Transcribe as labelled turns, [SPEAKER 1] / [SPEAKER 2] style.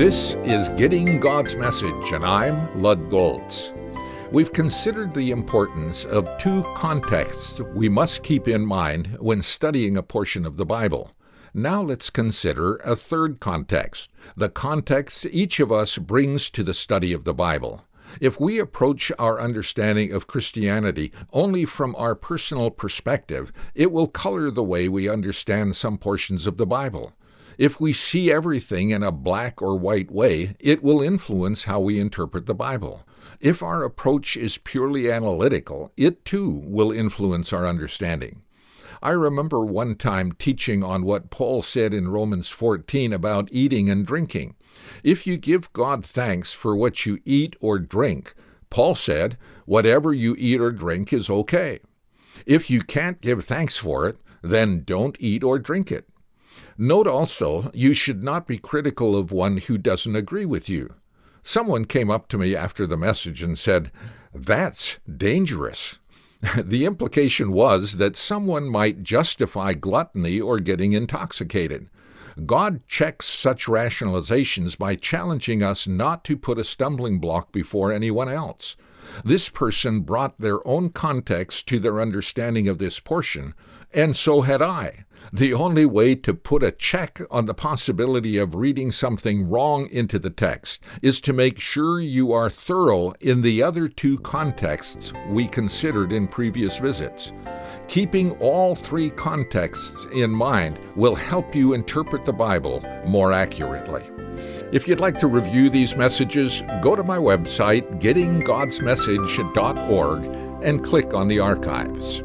[SPEAKER 1] This is Getting God's Message, and I'm Lud Golz. We've considered the importance of two contexts we must keep in mind when studying a portion of the Bible. Now let's consider a third context, the context each of us brings to the study of the Bible. If we approach our understanding of Christianity only from our personal perspective, it will color the way we understand some portions of the Bible. If we see everything in a black or white way, it will influence how we interpret the Bible. If our approach is purely analytical, it too will influence our understanding. I remember one time teaching on what Paul said in Romans 14 about eating and drinking. If you give God thanks for what you eat or drink, Paul said, whatever you eat or drink is okay. If you can't give thanks for it, then don't eat or drink it. Note also, you should not be critical of one who doesn't agree with you. Someone came up to me after the message and said, That's dangerous. the implication was that someone might justify gluttony or getting intoxicated. God checks such rationalizations by challenging us not to put a stumbling block before anyone else. This person brought their own context to their understanding of this portion, and so had I. The only way to put a check on the possibility of reading something wrong into the text is to make sure you are thorough in the other two contexts we considered in previous visits. Keeping all three contexts in mind will help you interpret the Bible more accurately. If you'd like to review these messages, go to my website, gettinggodsmessage.org, and click on the archives.